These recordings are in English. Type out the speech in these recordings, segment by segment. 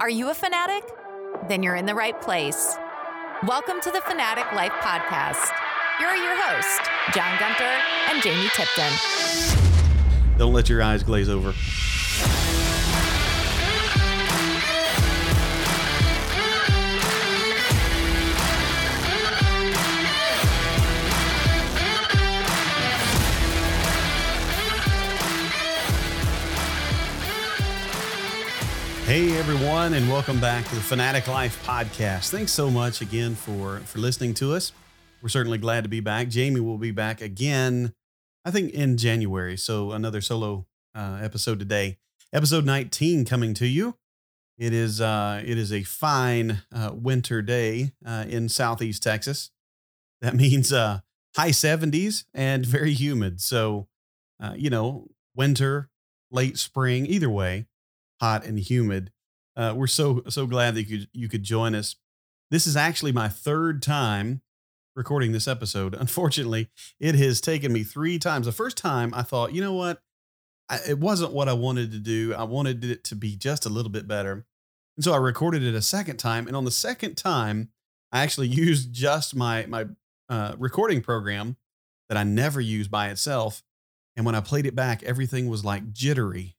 Are you a fanatic? Then you're in the right place. Welcome to the Fanatic Life Podcast. Here are your hosts, John Gunter and Jamie Tipton. Don't let your eyes glaze over. Hey everyone, and welcome back to the Fanatic Life podcast. Thanks so much again for for listening to us. We're certainly glad to be back. Jamie will be back again, I think in January. So another solo uh, episode today, episode 19 coming to you. It is uh, it is a fine uh, winter day uh, in southeast Texas. That means uh, high 70s and very humid. So uh, you know, winter, late spring, either way hot and humid. Uh, we're so so glad that you could, you could join us. This is actually my third time recording this episode. Unfortunately, it has taken me three times. The first time I thought, you know what, I, it wasn't what I wanted to do. I wanted it to be just a little bit better, and so I recorded it a second time. And on the second time, I actually used just my my uh, recording program that I never use by itself. And when I played it back, everything was like jittery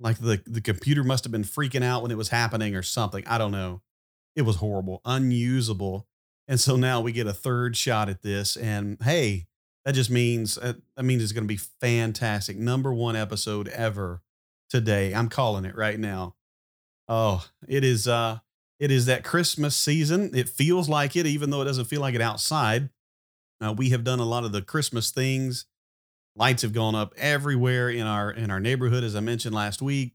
like the, the computer must have been freaking out when it was happening or something. I don't know. It was horrible, unusable. And so now we get a third shot at this. And hey, that just means uh, that means it's going to be fantastic. Number one episode ever today. I'm calling it right now. Oh, it is uh it is that Christmas season. It feels like it, even though it doesn't feel like it outside. Uh, we have done a lot of the Christmas things Lights have gone up everywhere in our in our neighborhood, as I mentioned last week.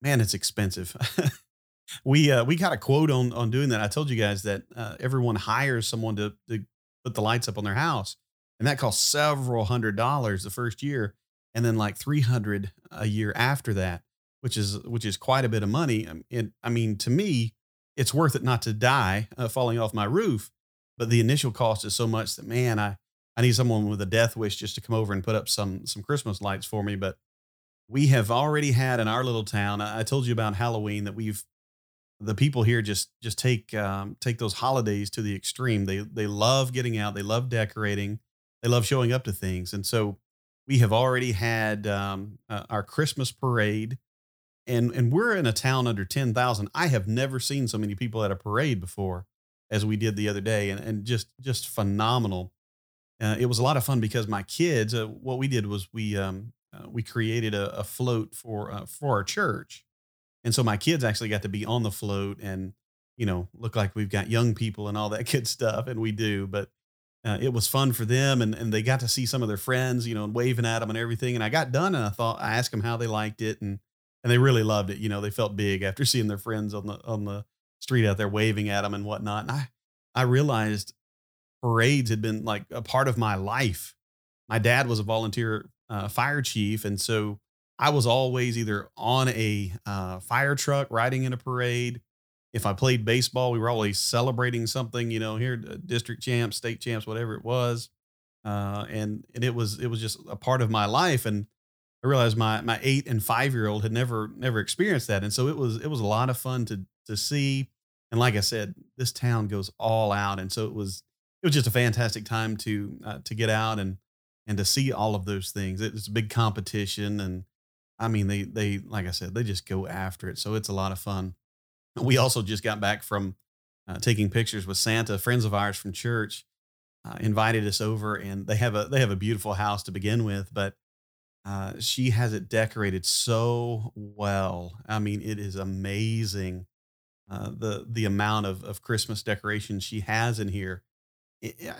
Man, it's expensive. we uh, we got a quote on on doing that. I told you guys that uh, everyone hires someone to to put the lights up on their house, and that costs several hundred dollars the first year, and then like three hundred a year after that, which is which is quite a bit of money. It, I mean, to me, it's worth it not to die uh, falling off my roof, but the initial cost is so much that man, I I need someone with a death wish just to come over and put up some some Christmas lights for me. But we have already had in our little town. I, told you about Halloween that we've the people here just just take um, take those holidays to the extreme. They they love getting out. They love decorating. They love showing up to things. And so we have already had um, uh, our Christmas parade, and and we're in a town under ten thousand. I have never seen so many people at a parade before as we did the other day, and and just just phenomenal uh, it was a lot of fun because my kids, uh, what we did was we um, uh, we created a, a float for uh, for our church, and so my kids actually got to be on the float and you know look like we've got young people and all that good stuff, and we do. But uh, it was fun for them, and and they got to see some of their friends, you know, and waving at them and everything. And I got done, and I thought I asked them how they liked it, and and they really loved it. You know, they felt big after seeing their friends on the on the street out there waving at them and whatnot. And I I realized parades had been like a part of my life. My dad was a volunteer uh, fire chief, and so I was always either on a uh, fire truck riding in a parade. If I played baseball, we were always celebrating something, you know, here district champs, state champs, whatever it was, uh, and and it was it was just a part of my life. And I realized my my eight and five year old had never never experienced that, and so it was it was a lot of fun to to see. And like I said, this town goes all out, and so it was it was just a fantastic time to uh, to get out and and to see all of those things. It's a big competition, and I mean they they like I said they just go after it, so it's a lot of fun. We also just got back from uh, taking pictures with Santa. Friends of ours from church uh, invited us over, and they have a they have a beautiful house to begin with, but uh, she has it decorated so well. I mean, it is amazing. Uh, the the amount of, of Christmas decorations she has in here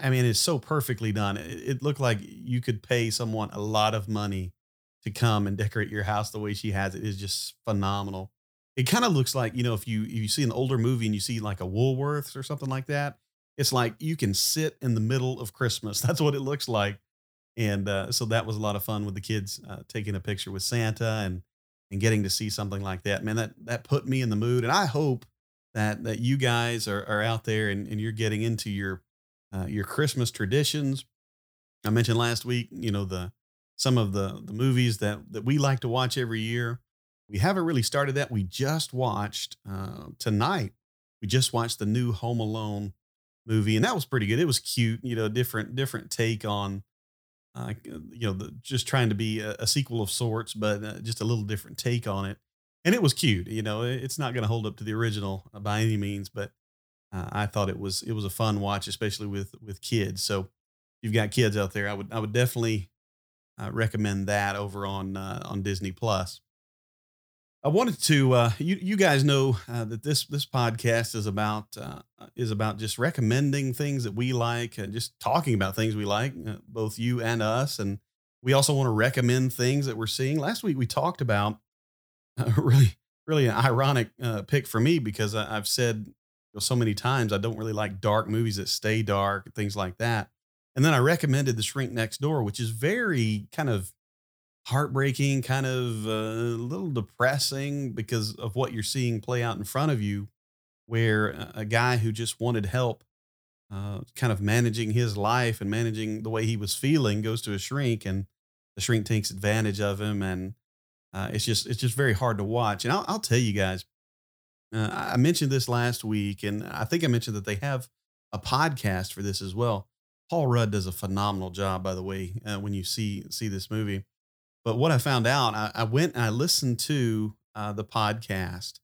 I mean, it's so perfectly done. It, looked like you could pay someone a lot of money to come and decorate your house the way she has it. it. Is just phenomenal. It kind of looks like you know if you if you see an older movie and you see like a Woolworths or something like that. It's like you can sit in the middle of Christmas. That's what it looks like. And uh, so that was a lot of fun with the kids uh, taking a picture with Santa and and getting to see something like that. Man, that that put me in the mood. And I hope that that you guys are, are out there and, and you're getting into your uh, your Christmas traditions. I mentioned last week, you know, the some of the the movies that that we like to watch every year. we haven't really started that. We just watched uh, tonight. We just watched the new Home Alone movie, and that was pretty good. It was cute, you know, different different take on, uh, you know, the, just trying to be a, a sequel of sorts, but uh, just a little different take on it. And it was cute. You know, it's not going to hold up to the original by any means, but uh, I thought it was it was a fun watch, especially with with kids. So if you've got kids out there, I would I would definitely uh, recommend that over on uh, on Disney Plus. I wanted to uh, you you guys know uh, that this this podcast is about uh, is about just recommending things that we like and just talking about things we like, both you and us, and we also want to recommend things that we're seeing. Last week we talked about really really an ironic uh, pick for me because I, have said know, so many times I don't really like dark movies that stay dark, things like that. And then I recommended The Shrink Next Door, which is very kind of heartbreaking, kind of uh, a little depressing because of what you're seeing play out in front of you, where a guy who just wanted help, uh, kind of managing his life and managing the way he was feeling, goes to a shrink, and the shrink takes advantage of him, and uh, it's just it's just very hard to watch. And I'll, I'll tell you guys, uh, I mentioned this last week, and I think I mentioned that they have a podcast for this as well. Paul Rudd does a phenomenal job, by the way, uh, when you see see this movie. But what I found out, I, I went and I listened to uh, the podcast.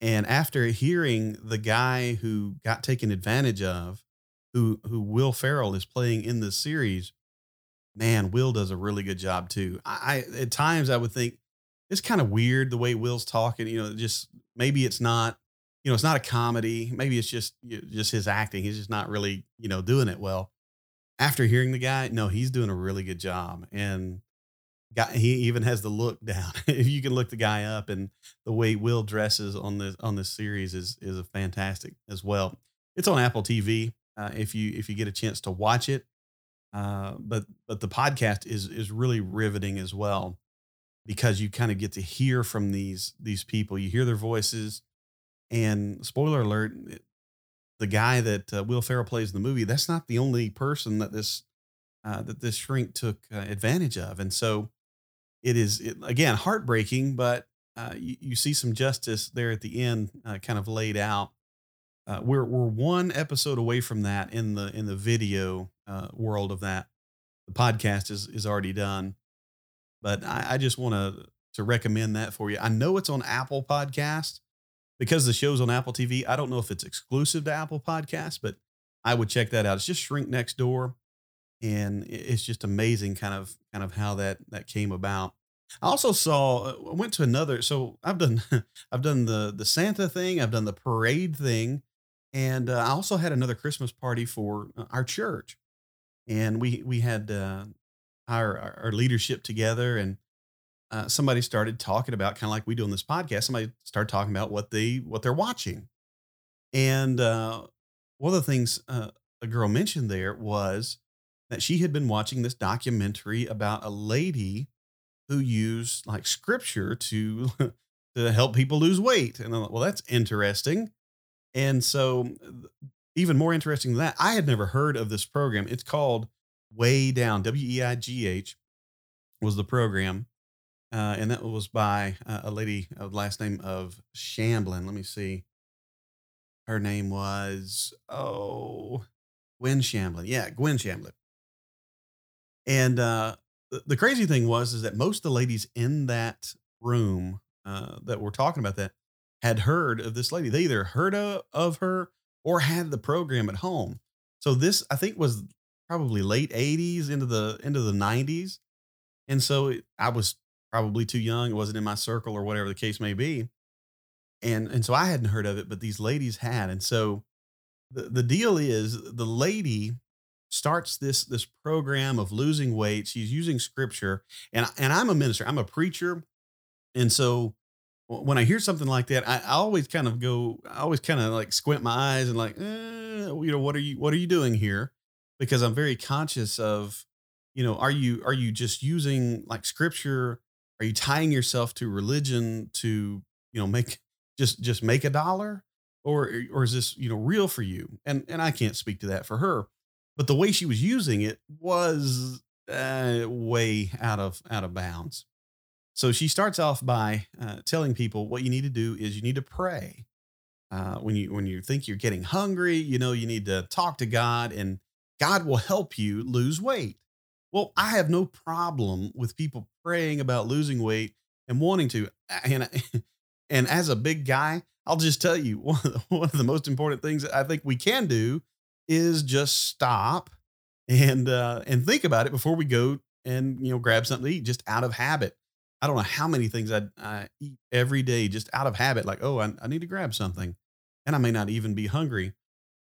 And after hearing the guy who got taken advantage of, who who Will Ferrell is playing in this series, man, Will does a really good job too. I, I at times I would think it's kind of weird the way Will's talking. You know, just maybe it's not, you know, it's not a comedy. Maybe it's just just his acting. He's just not really, you know, doing it well. After hearing the guy, no, he's doing a really good job. And Guy, he even has the look down. if you can look the guy up, and the way Will dresses on this on this series is is a fantastic as well. It's on Apple TV. Uh, if you if you get a chance to watch it, uh, but but the podcast is is really riveting as well because you kind of get to hear from these these people. You hear their voices, and spoiler alert: the guy that uh, Will Ferrell plays in the movie, that's not the only person that this uh, that this shrink took uh, advantage of, and so it is it, again heartbreaking, but uh, you, you, see some justice there at the end, uh, kind of laid out. Uh, we're we're one episode away from that in the in the video world of that. The podcast is is already done, but I, I just want to to recommend that for you. I know it's on Apple Podcast because the show's on Apple TV. I don't know if it's exclusive to Apple Podcast, but I would check that out. It's just Shrink Next Door and it's just amazing kind of kind of how that that came about i also saw uh, i went to another so i've done i've done the the santa thing i've done the parade thing and uh, i also had another christmas party for uh, our church and we we had uh, our our leadership together and uh, somebody started talking about kind of like we do on this podcast somebody started talking about what they what they're watching and uh, one of the things a girl mentioned there was that she had been watching this documentary about a lady who used like scripture to to help people lose weight. And I'm like, well, that's interesting. And so, even more interesting than that, I had never heard of this program. It's called Weigh Down. W E I G H was the program, uh, and that was by uh, a lady last name of Shamblin. Let me see. Her name was oh Gwen Shamblin. Yeah, Gwen Shamblin. And uh, the, the crazy thing was is that most of the ladies in that room uh, that were talking about that had heard of this lady. They either heard of, of her or had the program at home. So this, I think, was probably late '80s into the into the '90s, and so it, I was probably too young. It wasn't in my circle or whatever the case may be, and and so I hadn't heard of it, but these ladies had, and so the the deal is the lady starts this this program of losing weight. She's using scripture, and and I'm a minister. I'm a preacher, and so when I hear something like that, I, I always kind of go. I always kind of like squint my eyes and like, eh, you know, what are you what are you doing here? Because I'm very conscious of, you know, are you are you just using like scripture? Are you tying yourself to religion to you know make just just make a dollar? Or, or is this you know real for you and and i can't speak to that for her but the way she was using it was uh, way out of out of bounds. So she starts off by uh, telling people what you need to do is you need to pray. Uh, when you when you think you're getting hungry, you know you need to talk to God, and God will help you lose weight. Well, I have no problem with people praying about losing weight and wanting to. And and as a big guy, I'll just tell you one of the, one of the most important things I think we can do is just stop and uh, and think about it before we go and you know grab something to eat just out of habit. I don't know how many things I, I eat every day just out of habit, like, oh, I, I need to grab something. And I may not even be hungry.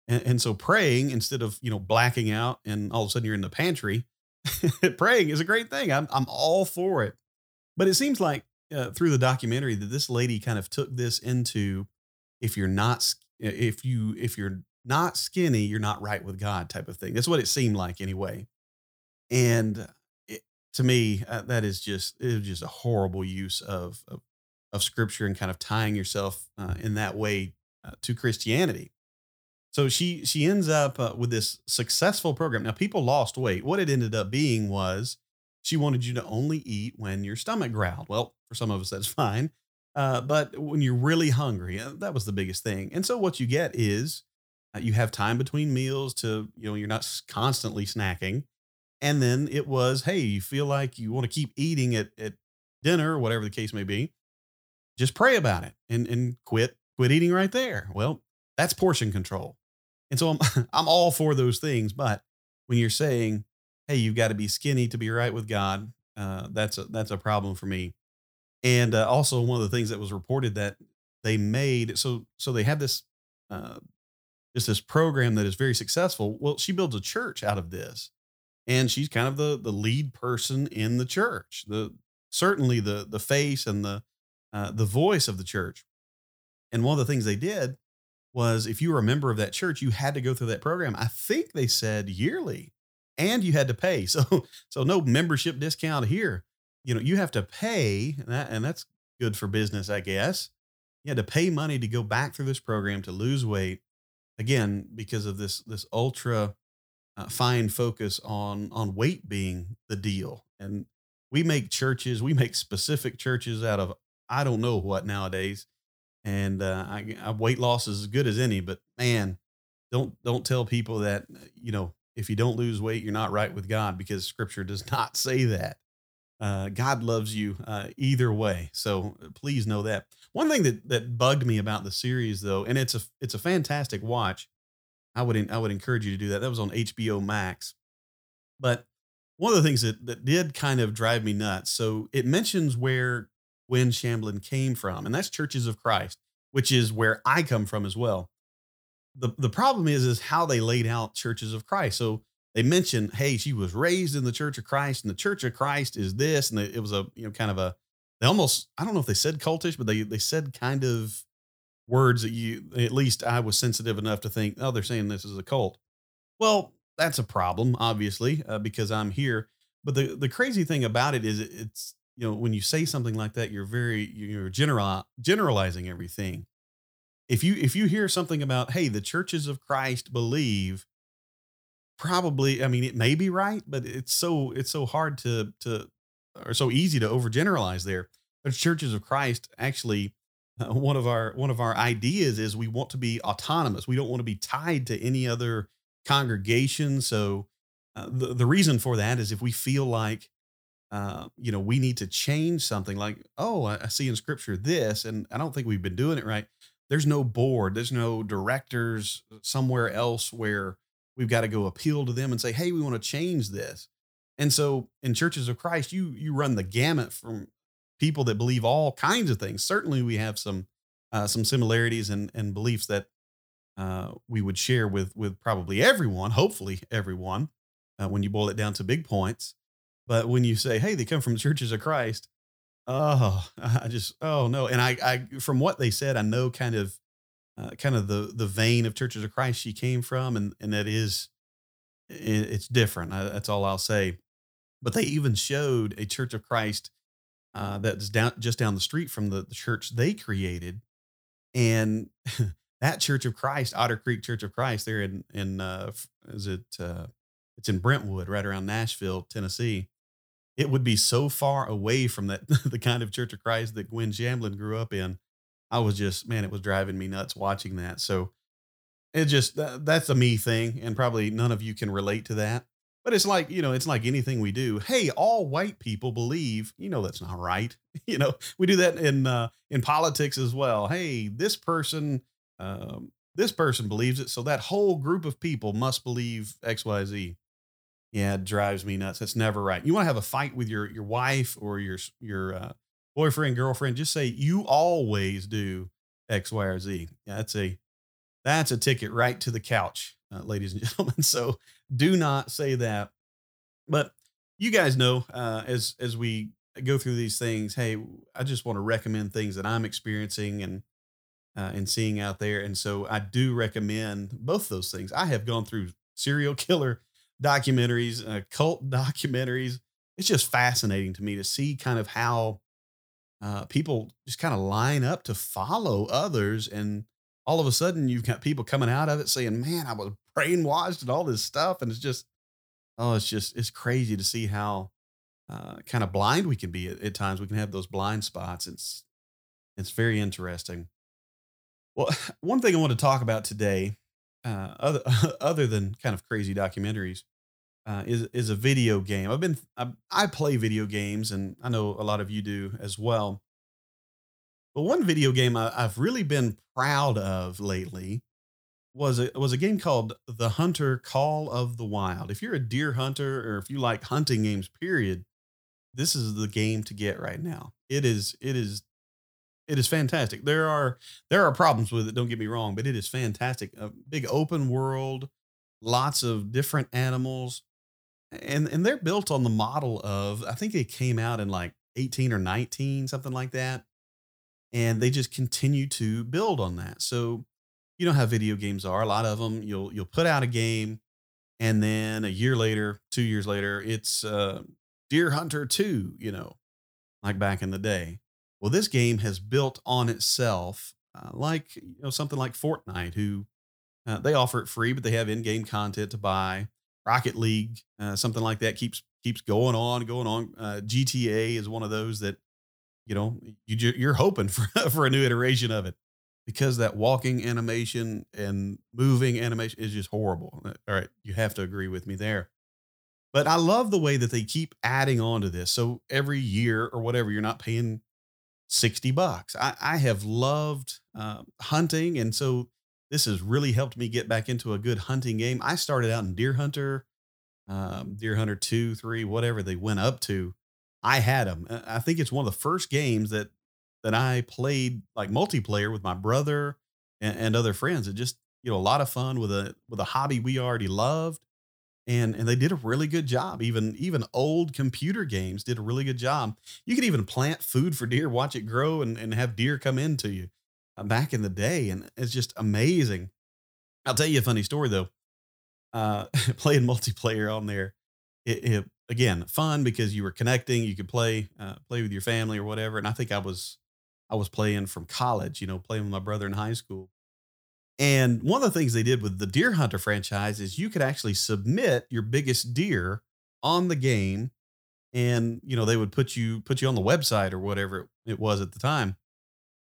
And, and so praying instead of, you know, blacking out and all of a sudden you're in the pantry, praying is a great thing. I'm, I'm all for it. But it seems like uh, through the documentary that this lady kind of took this into if you're not, if you, if you're not skinny, you're not right with God type of thing. That's what it seemed like anyway. And to me, uh, that is just it is just a horrible use of, of, of scripture and kind of tying yourself uh, in that way uh, to Christianity. So she she ends up uh, with this successful program. Now people lost weight. What it ended up being was she wanted you to only eat when your stomach growled. Well, for some of us that's fine, uh, but when you're really hungry, uh, that was the biggest thing. And so what you get is you have time between meals to you know you're not constantly snacking and then it was, hey, you feel like you want to keep eating at, at dinner or whatever the case may be. Just pray about it and, and quit, quit eating right there. Well, that's portion control. And so I'm, I'm all for those things. But when you're saying, hey, you've got to be skinny to be right with God, uh, that's a, that's a problem for me. And uh, also one of the things that was reported that they made, so, so they have this, uh, just this program that is very successful. Well, she builds a church out of this and she's kind of the the lead person in the church the certainly the the face and the uh, the voice of the church and one of the things they did was if you were a member of that church you had to go through that program. I think they said yearly and you had to pay. So so no membership discount here. You know you have to pay and, that, and that's good for business i guess. You had to pay money to go back through this program to lose weight again because of this this ultra uh, fine focus on on weight being the deal. And we make churches we make specific churches out of i don't know what nowadays and uh, I, I, weight loss is as good as any but man don't don't tell people that you know if you don't lose weight you're not right with god because scripture does not say that uh, god loves you uh, either way so uh, please know that one thing that that bugged me about the series though and it's a it's a fantastic watch I would I would encourage you to do that. That was on HBO Max. But one of the things that that did kind of drive me nuts. So it mentions where Gwen Shamblin came from, and that's Churches of Christ, which is where I come from as well. The the problem is is how they laid out Churches of Christ. So they mentioned, hey, she was raised in the Church of Christ, and the Church of Christ is this, and it was a you know kind of a they almost I don't know if they said cultish, but they they said kind of words that you, at least I was sensitive enough to think, oh, they're saying this is a cult. Well, that's a problem, obviously, uh, because I'm here. But the, the crazy thing about it is it's, you know, when you say something like that, you're very, you're general, generalizing everything. If you, if you hear something about, hey, the churches of Christ believe, probably, I mean, it may be right, but it's so, it's so hard to, to, or so easy to overgeneralize there. The churches of Christ actually uh, one of our one of our ideas is we want to be autonomous. We don't want to be tied to any other congregation. So uh, the the reason for that is if we feel like uh, you know we need to change something, like oh I, I see in Scripture this, and I don't think we've been doing it right. There's no board. There's no directors somewhere else where we've got to go appeal to them and say, hey, we want to change this. And so in churches of Christ, you you run the gamut from people that believe all kinds of things. Certainly, we have some uh, some similarities and and beliefs that uh, we would share with with probably everyone. Hopefully, everyone. Uh, when you boil it down to big points, but when you say, "Hey, they come from churches of Christ," oh, I just oh no. And I, I from what they said, I know kind of uh, kind of the the vein of churches of Christ she came from, and and that is it's different. I, that's all I'll say. But they even showed a Church of Christ uh, that's down just down the street from the, the church they created, and that Church of Christ, Otter Creek Church of Christ, there in in uh, is it uh, it's in Brentwood, right around Nashville, Tennessee. It would be so far away from that the kind of Church of Christ that Gwen Shamblin grew up in. I was just man, it was driving me nuts watching that. So it just that's a me thing, and probably none of you can relate to that. But it's like you know, it's like anything we do. Hey, all white people believe. You know that's not right. You know we do that in uh, in politics as well. Hey, this person um, this person believes it, so that whole group of people must believe X Y Z. Yeah, it drives me nuts. That's never right. You want to have a fight with your your wife or your your uh, boyfriend, girlfriend, just say you always do X, Y, or Z. Yeah, that's a that's a ticket right to the couch, uh, ladies and gentlemen. So do not say that. But you guys know, uh, as as we go through these things, hey, I just want to recommend things that I'm experiencing and uh, and seeing out there. And so I do recommend both those things. I have gone through serial killer documentaries, uh, cult documentaries. It's just fascinating to me to see kind of how uh, people just kind of line up to follow others. And all of a sudden, you've got people coming out of it saying, Man, I was brainwashed and all this stuff. And it's just, oh, it's just, it's crazy to see how uh, kind of blind we can be at, at times. We can have those blind spots. It's, it's very interesting. Well, one thing I want to talk about today, uh, other other than kind of crazy documentaries, uh, is is a video game. I've been I, I play video games, and I know a lot of you do as well. But one video game I, I've really been proud of lately was a was a game called The Hunter Call of the Wild. If you're a deer hunter or if you like hunting games, period, this is the game to get right now. It is it is it is fantastic. There are there are problems with it, don't get me wrong, but it is fantastic. A big open world, lots of different animals, and and they're built on the model of I think it came out in like 18 or 19 something like that and they just continue to build on that so you know how video games are a lot of them you'll you'll put out a game and then a year later 2 years later it's uh Deer Hunter 2 you know like back in the day well this game has built on itself uh, like you know something like Fortnite who uh, they offer it free but they have in-game content to buy Rocket League, uh, something like that keeps keeps going on, going on. Uh, GTA is one of those that you know you you're hoping for for a new iteration of it because that walking animation and moving animation is just horrible. Uh, all right, you have to agree with me there. But I love the way that they keep adding on to this. So every year or whatever, you're not paying 60 bucks. I, I have loved uh, hunting. And so this has really helped me get back into a good hunting game. I started out in Deer Hunter, um, Deer Hunter 2, 3, whatever they went up to. I had them. I think it's one of the first games that that I played like multiplayer with my brother and, and other friends. It just, you know, a lot of fun with a with a hobby we already loved. And and they did a really good job. Even even old computer games did a really good job. You could even plant food for deer, watch it grow, and, and have deer come into you. Uh, back in the day, and it's just amazing. I'll tell you a funny story though. Uh, playing multiplayer on there, it, it, again fun because you were connecting. You could play uh, play with your family or whatever. And I think I was I was playing from college, you know, playing with my brother in high school. And one of the things they did with the Deer Hunter franchise is you could actually submit your biggest deer on the game, and you know they would put you put you on the website or whatever it was at the time.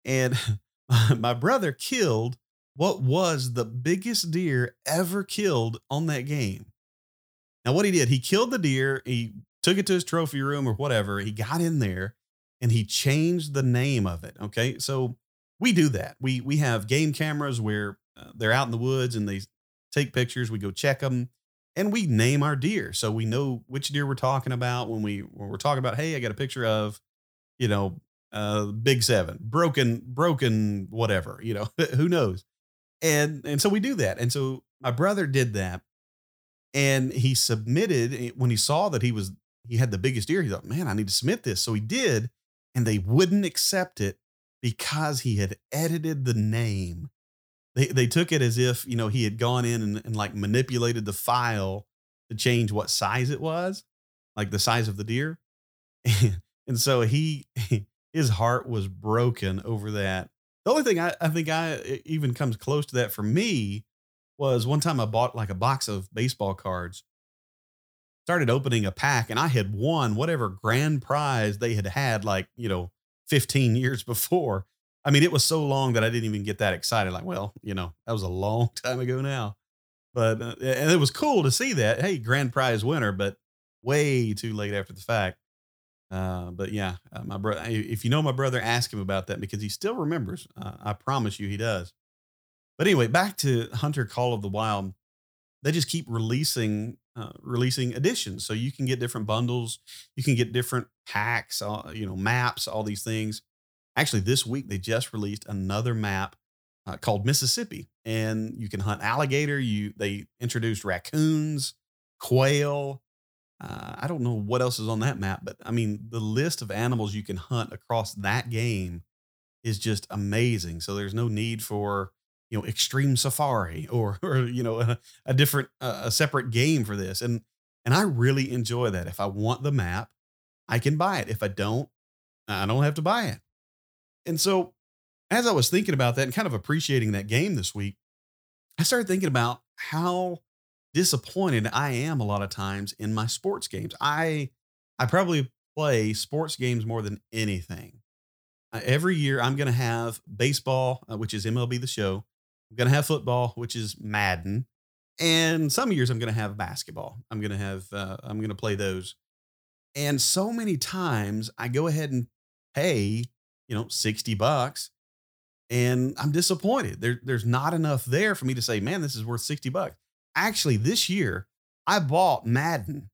And my brother killed what was the biggest deer ever killed on that game. Now, what he did, he killed the deer, he took it to his trophy room or whatever. He got in there and he changed the name of it. Okay. So we do that. We, we have game cameras where uh, they're out in the woods and they take pictures. We go check them and we name our deer. So we know which deer we're talking about when we, when we're talking about, Hey, I got a picture of, you know, uh, big seven, broken, broken, whatever, you know, who knows? And, and so we do that. And so my brother did that and he submitted eh, when he saw that he was, he had the biggest ear. He thought, man, I need to submit this. So he did, and they wouldn't accept it because he had edited the name. They, they took it as if, you know, he had gone in and, and like manipulated the file to change what size it was, like the size of the deer. And, and so he, his heart was broken over that. The only thing I, I think I even comes close to that for me was one time I bought like a box of baseball cards started opening a pack and I had won whatever grand prize they had had like, you know, 15 years before. I mean, it was so long that I didn't even get that excited. Like, well, you know, that was a long time ago now. But, uh, and it was cool to see that. Hey, grand prize winner, but way too late after the fact. Uh, but yeah, uh, my brother, if you know my brother, ask him about that because he still remembers. Uh, I promise you he does. But anyway, back to Hunter Call of the Wild. They just keep releasing uh, releasing editions, so you can get different bundles, you can get different packs, uh, you know, maps, all these things. Actually, this week they just released another map uh, called Mississippi, and you can hunt alligator. You they introduced raccoons, quail. Uh, I don't know what else is on that map, but I mean the list of animals you can hunt across that game is just amazing. So there's no need for you know extreme safari or or you know a, a different uh, a separate game for this and and i really enjoy that. If i want the map i can buy it. If i don't i don't have to buy it. And so as i was thinking about that and kind of appreciating that game this week i started thinking about how disappointed i am a lot of times in my sports games. I i probably play sports games more than anything. Uh, every year i'm going to have baseball uh, which is mlb the show I'm going to have football, which is Madden. And some years I'm going to have basketball. I'm going to have, uh, I'm going to play those. And so many times I go ahead and pay, you know, 60 bucks and I'm disappointed. There, there's not enough there for me to say, man, this is worth 60 bucks. Actually, this year I bought Madden.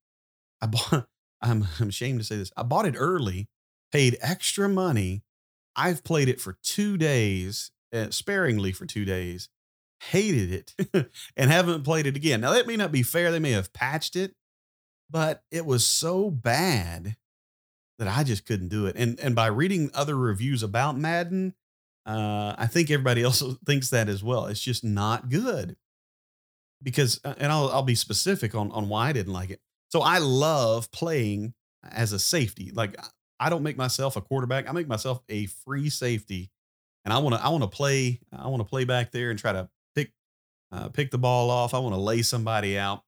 I bought, I'm, I'm ashamed to say this. I bought it early, paid extra money. I've played it for two days sparingly for two days, hated it, and haven't played it again. Now, that may not be fair. They may have patched it, but it was so bad that I just couldn't do it. And and by reading other reviews about Madden, uh, I think everybody else thinks that as well. It's just not good because, uh, and I'll I'll be specific on on why I didn't like it. So I love playing as a safety. Like I don't make myself a quarterback. I make myself a free safety and I want to I want to play I want to play back there and try to pick uh, pick the ball off. I want to lay somebody out,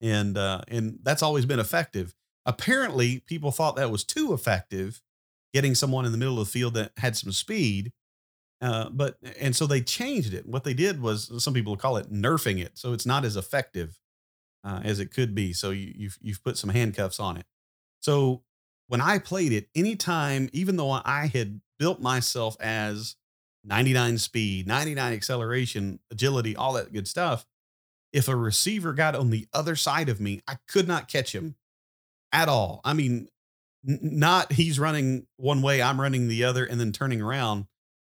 and uh, and that's always been effective. Apparently, people thought that was too effective, getting someone in the middle of the field that had some speed. Uh, but and so they changed it. What they did was some people call it nerfing it, so it's not as effective uh, as it could be. So you, you've you've put some handcuffs on it. So when I played it, anytime, even though I had built myself as 99 speed, 99 acceleration, agility, all that good stuff, if a receiver got on the other side of me, I could not catch him at all. I mean, n- not he's running one way, I'm running the other, and then turning around.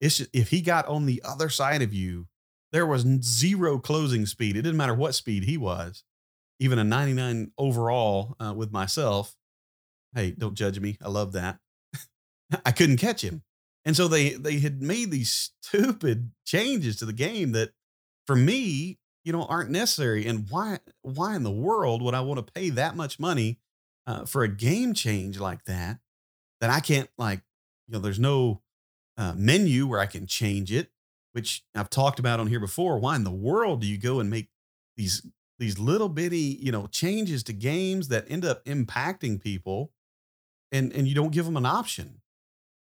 It's just, if he got on the other side of you, there was zero closing speed. It didn't matter what speed he was, even a 99 overall uh, with myself. Hey, don't judge me. I love that. I couldn't catch him. And so they they had made these stupid changes to the game that for me, you know, aren't necessary. And why why in the world would I want to pay that much money uh, for a game change like that that I can't like, you know, there's no uh, menu where I can change it, which I've talked about on here before. Why in the world do you go and make these these little bitty, you know, changes to games that end up impacting people and and you don't give them an option.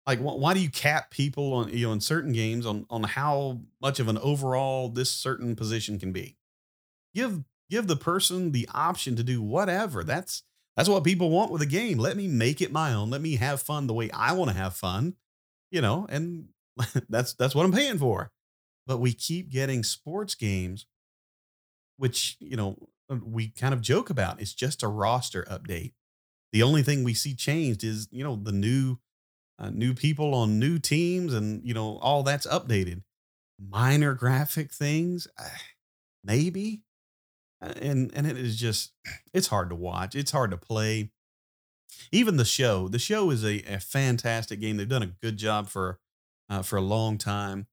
Like, wh- why do you cap people on you know in certain games on on how much of an overall this certain position can be? Give give the person the option to do whatever. That's that's what people want with a game. Let me make it my own. Let me have fun the way I want to have fun. You know, and that's that's what I'm paying for. But we keep getting sports games, which you know we kind of joke about. It's just a roster update the only thing we see changed is you know the new uh, new people on new teams and you know all that's updated. Minor graphic things uh, maybe? Uh, and and it is just it's hard to watch it's hard to play. Even the show the show is a, a fantastic game they've done a good job for uh, for a long time.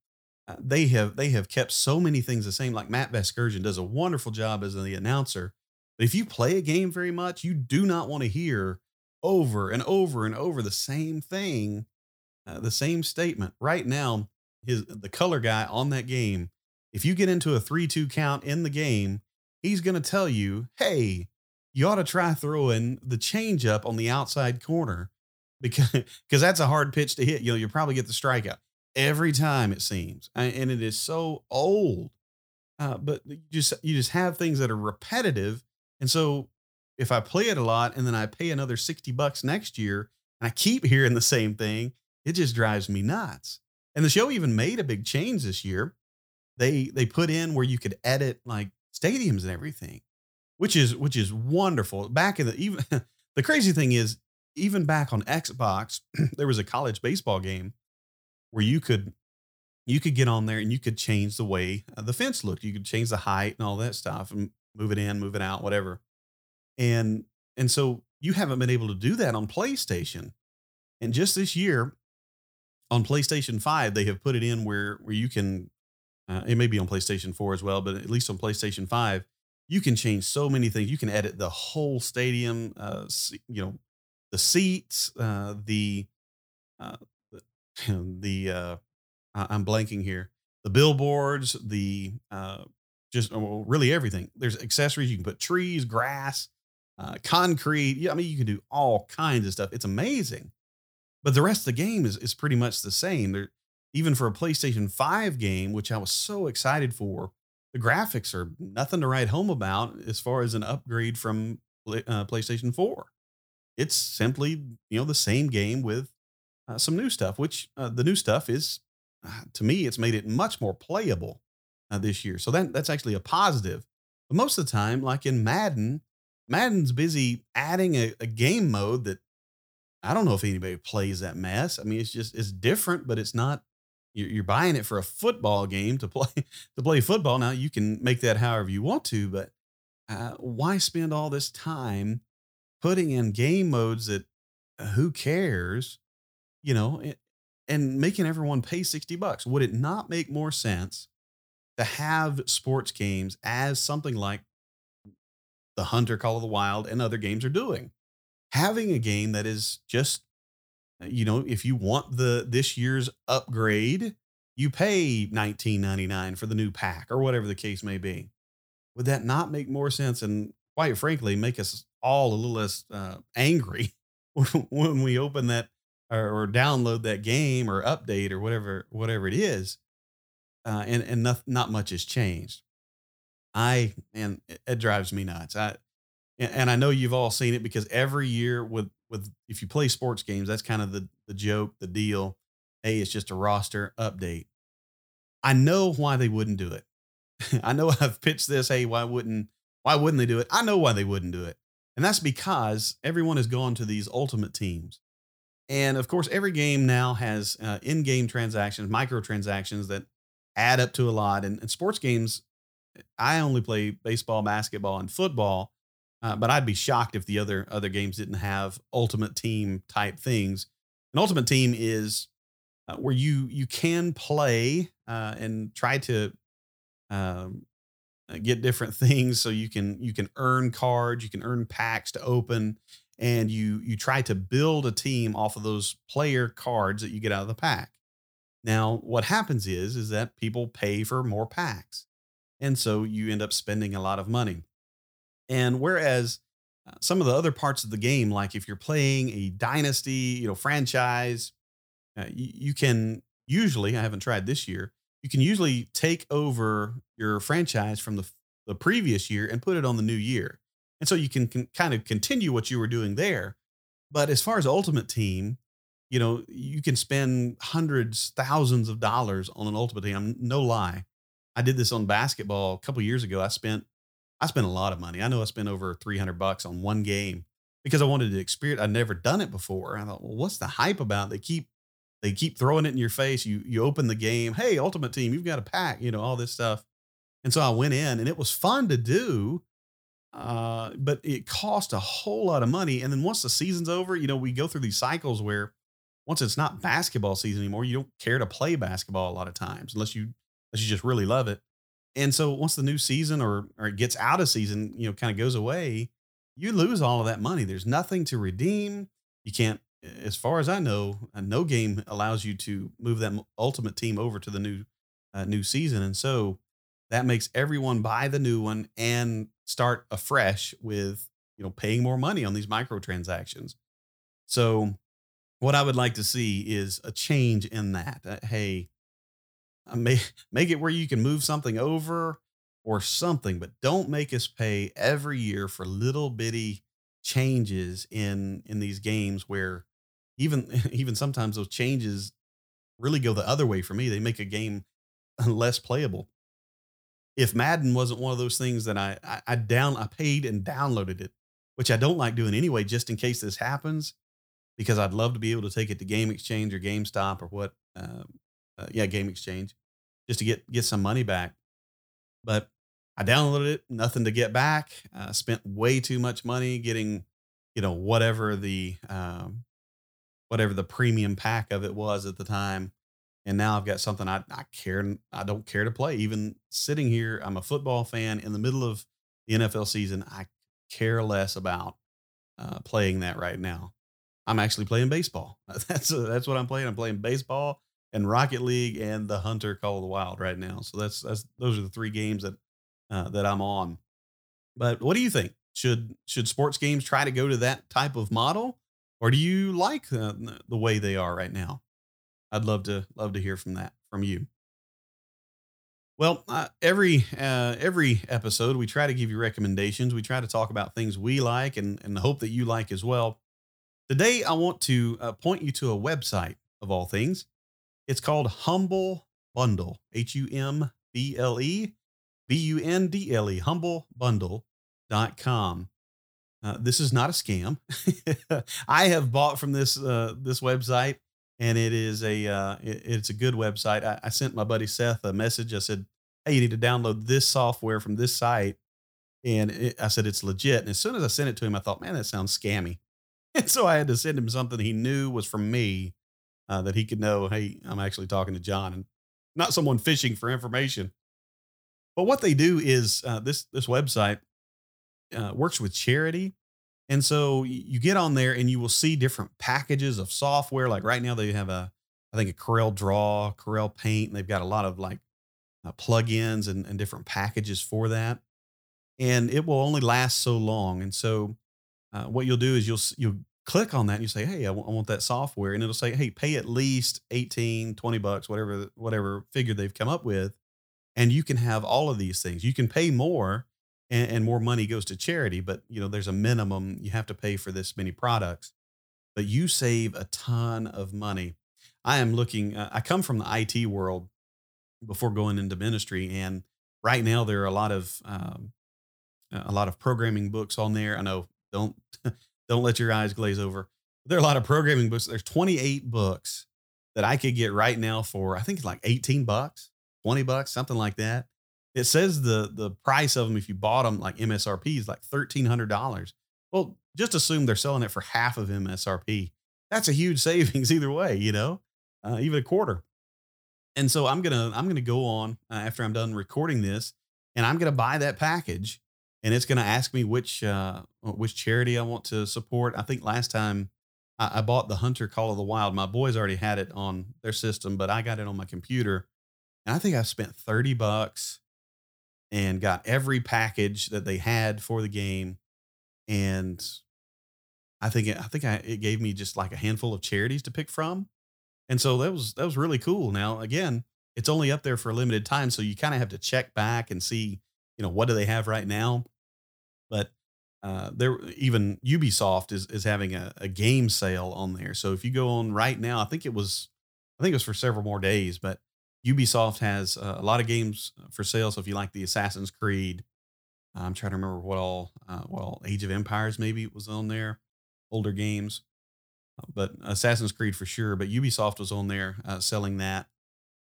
Uh, they have they have kept so many things the same like matt vasgersian does a wonderful job as the announcer if you play a game very much, you do not want to hear over and over and over the same thing, uh, the same statement. Right now, his the color guy on that game, if you get into a 3-2 count in the game, he's going to tell you, "Hey, you ought to try throwing the change up on the outside corner because because that's a hard pitch to hit. You know, you probably get the strikeout every time it seems, and it is so old. Uh, but you just you just have things that are repetitive, and so if I play it a lot and then I pay another sixty bucks next year, and I keep hearing the same thing, it just drives me nuts. And the show even made a big change this year. They they put in where you could edit like stadiums and everything, which is which is wonderful. Back in the even the crazy thing is even back on Xbox, there was a college baseball game where you could you could get on there and you could change the way uh, the fence looked. You could change the height and all that stuff and move it in, move it out, whatever. And and so you haven't been able to do that on PlayStation. And just this year on PlayStation 5, they have put it in where where you can uh, it may be on PlayStation 4 as well, but at least on PlayStation 5, you can change so many things. You can edit the whole stadium, uh, you know, the seats, uh, the uh, the uh, I'm blanking here, the billboards, the uh, just well, really everything. There's accessories. You can put trees, grass, uh, concrete. Yeah, I mean, you can do all kinds of stuff. It's amazing. But the rest of the game is is pretty much the same. There, even for a PlayStation 5 game, which I was so excited for, the graphics are nothing to write home about as far as an upgrade from uh, PlayStation 4. It's simply, you know, the same game with uh, some new stuff, which uh, the new stuff is, uh, to me, it's made it much more playable uh, this year. So that, that's actually a positive. But most of the time, like in Madden, Madden's busy adding a, a game mode that I don't know if anybody plays that mess. I mean, it's just, it's different, but it's not you're buying it for a football game to play to play football. Now you can make that however you want to, but uh, why spend all this time putting in game modes that uh, who cares, you know, and making everyone pay sixty bucks? Would it not make more sense to have sports games as something like the Hunter Call of the Wild and other games are doing? Having a game that is just uh, you know, if you want the this year's upgrade, you pay 19.99 for the new pack or whatever the case may be. Would that not make more sense and quite frankly make us all a little less uh, angry when we open that or, download that game or update or whatever whatever it is, uh, and and not, not much has changed. I and it, it drives me nuts. I and I know you've all seen it because every year with with if you play sports games, that's kind of the the joke, the deal. Hey, it's just a roster update. I know why they wouldn't do it. I know I've pitched this. Hey, why wouldn't why wouldn't they do it? I know why they wouldn't do it, and that's because everyone has gone to these ultimate teams, and of course, every game now has uh, in-game transactions, microtransactions that add up to a lot. And, and sports games, I only play baseball, basketball, and football uh, but I'd be shocked if the other other games didn't have ultimate team type things. An ultimate team is uh, where you you can play uh, and try to um, uh, get different things. So you can you can earn cards, you can earn packs to open, and you you try to build a team off of those player cards that you get out of the pack. Now, what happens is is that people pay for more packs, and so you end up spending a lot of money. And whereas uh, some of the other parts of the game, like if you're playing a dynasty, you know, franchise, uh, you, you can usually, I haven't tried this year, you can usually take over your franchise from the, the previous year and put it on the new year. And so you can, can kind of continue what you were doing there. But as far as Ultimate Team, you know, you can spend hundreds, thousands of dollars on an Ultimate Team. I'm no lie. I did this on basketball a couple years ago. I spent I spent a lot of money. I know I spent over 300 bucks on one game because I wanted to experience. I'd never done it before. I thought, well, what's the hype about? They keep they keep throwing it in your face. You you open the game, hey, Ultimate Team, you've got a pack, you know, all this stuff. And so I went in, and it was fun to do, uh, but it cost a whole lot of money. And then once the season's over, you know, we go through these cycles where once it's not basketball season anymore, you don't care to play basketball a lot of times unless you unless you just really love it. And so once the new season or or it gets out of season, you know, kind of goes away, you lose all of that money. There's nothing to redeem. You can't, as far as I know, uh, no game allows you to move that ultimate team over to the new uh, new season, and so that makes everyone buy the new one and start afresh with you you know paying more money on these microtransactions. So what I would like to see is a change in that. Uh, hey, uh, make make it where you can move something over or something, but don't make us pay every year for little bitty changes in in these games where even even sometimes those changes really go the other way for me. They make a game less playable. If Madden wasn't one of those things that I, I I down I paid and downloaded it, which I don't like doing anyway, just in case this happens, because I'd love to be able to take it to Game Exchange or GameStop or what, uh, uh, yeah, Game Exchange, just to get get some money back. But I downloaded it, nothing to get back. Uh, spent way too much money getting, you know, whatever the um, whatever the premium pack of it was at the time. And now I've got something I, I care I don't care to play. Even sitting here, I'm a football fan in the middle of the NFL season. I care less about uh, playing that right now. I'm actually playing baseball. That's uh, that's what I'm playing. I'm playing baseball and Rocket League and the Hunter Call of the Wild right now. So that's that's those are the three games that uh, that I'm on. But what do you think? Should should sports games try to go to that type of model, or do you like uh, the way they are right now? I'd love to love to hear from that from you. Well, uh, every uh, every episode we try to give you recommendations. We try to talk about things we like and and hope that you like as well. Today, I want to uh, point you to a website of all things. It's called Humble Bundle, H U M B L E B U N D L E, humblebundle.com. Uh, this is not a scam. I have bought from this uh, this website, and it is a uh, it, it's a good website. I, I, sent my buddy Seth a message. I said, "Hey, you need to download this software from this site," and it, I said it's legit. And as soon as I sent it to him, I thought, "Man, that sounds scammy." And so I had to send him something he knew was from me uh, that he could know, hey, I'm actually talking to John and not someone fishing for information. But what they do is uh, this this website uh, works with charity, and so you get on there and you will see different packages of software. Like right now, they have a I think a Corel Draw, Corel Paint, and they've got a lot of like uh, plugins and, and different packages for that. And it will only last so long. And so uh, what you'll do is you'll you'll click on that and you say, Hey, I, w- I want that software. And it'll say, Hey, pay at least 18, 20 bucks, whatever, whatever figure they've come up with. And you can have all of these things. You can pay more and, and more money goes to charity, but you know, there's a minimum you have to pay for this many products, but you save a ton of money. I am looking, uh, I come from the IT world before going into ministry. And right now there are a lot of, um, a lot of programming books on there. I know don't don't let your eyes glaze over. There are a lot of programming books. There's 28 books that I could get right now for I think it's like 18 bucks, 20 bucks, something like that. It says the the price of them if you bought them like MSRP is like $1300. Well, just assume they're selling it for half of MSRP. That's a huge savings either way, you know, uh, even a quarter. And so I'm gonna I'm gonna go on uh, after I'm done recording this, and I'm gonna buy that package and it's going to ask me which uh, which charity I want to support. I think last time I, I, bought the Hunter Call of the Wild. My boys already had it on their system, but I got it on my computer, and I think I spent thirty bucks and got every package that they had for the game, and I think it, I think I, it gave me just like a handful of charities to pick from, and so that was that was really cool. Now again, it's only up there for a limited time, so you kind of have to check back and see you know what do they have right now but uh, there even Ubisoft is is having a, a game sale on there. So if you go on right now, I think it was I think it was for several more days, but Ubisoft has uh, a lot of games for sale. So if you like the Assassin's Creed, I'm trying to remember what all uh, well Age of Empires maybe was on there, older games, uh, but Assassin's Creed for sure. But Ubisoft was on there uh, selling that,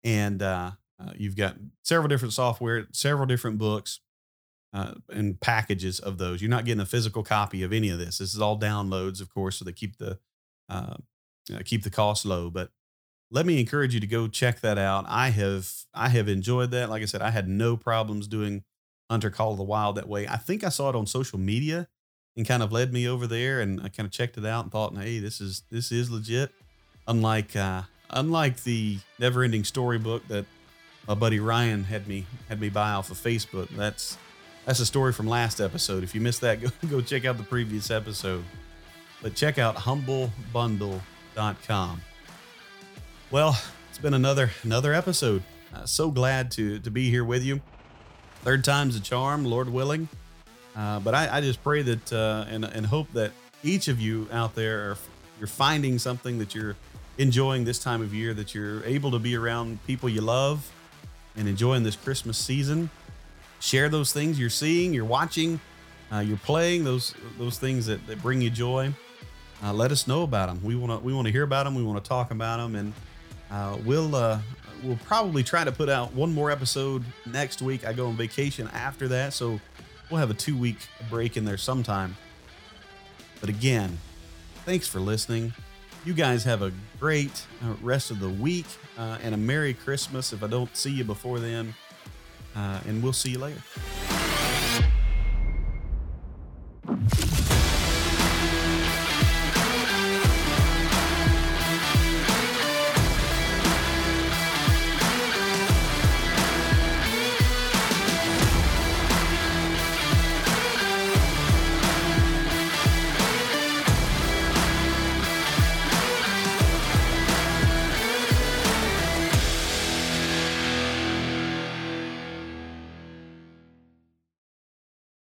and uh, uh, you've got several different software, several different books uh, and packages of those. You're not getting a physical copy of any of this. This is all downloads, of course, so they keep the uh, keep the cost low. But let me encourage you to go check that out. I have I have enjoyed that. Like I said, I had no problems doing Hunter Call of the Wild that way. I think I saw it on social media and kind of led me over there, and I kind of checked it out and thought, hey, this is this is legit. Unlike uh, unlike the Never Ending Story book that my buddy Ryan had me had me buy off of Facebook. That's That's a story from last episode. If you missed that, go, go check out the previous episode. But check out humblebundle.com. Well, it's been another another episode. Uh, so glad to to be here with you. Third time's a charm, Lord willing. Uh, but I, I, just pray that uh, and and hope that each of you out there are you're finding something that you're enjoying this time of year, that you're able to be around people you love and enjoying this Christmas season. Share those things you're seeing, you're watching, uh, you're playing those those things that, that bring you joy. Uh, let us know about them. We want to we want to hear about them. We want to talk about them, and uh, we'll uh, we'll probably try to put out one more episode next week. I go on vacation after that, so we'll have a two week break in there sometime. But again, thanks for listening. You guys have a great uh, rest of the week uh, and a Merry Christmas if I don't see you before then. Uh, and we'll see you later.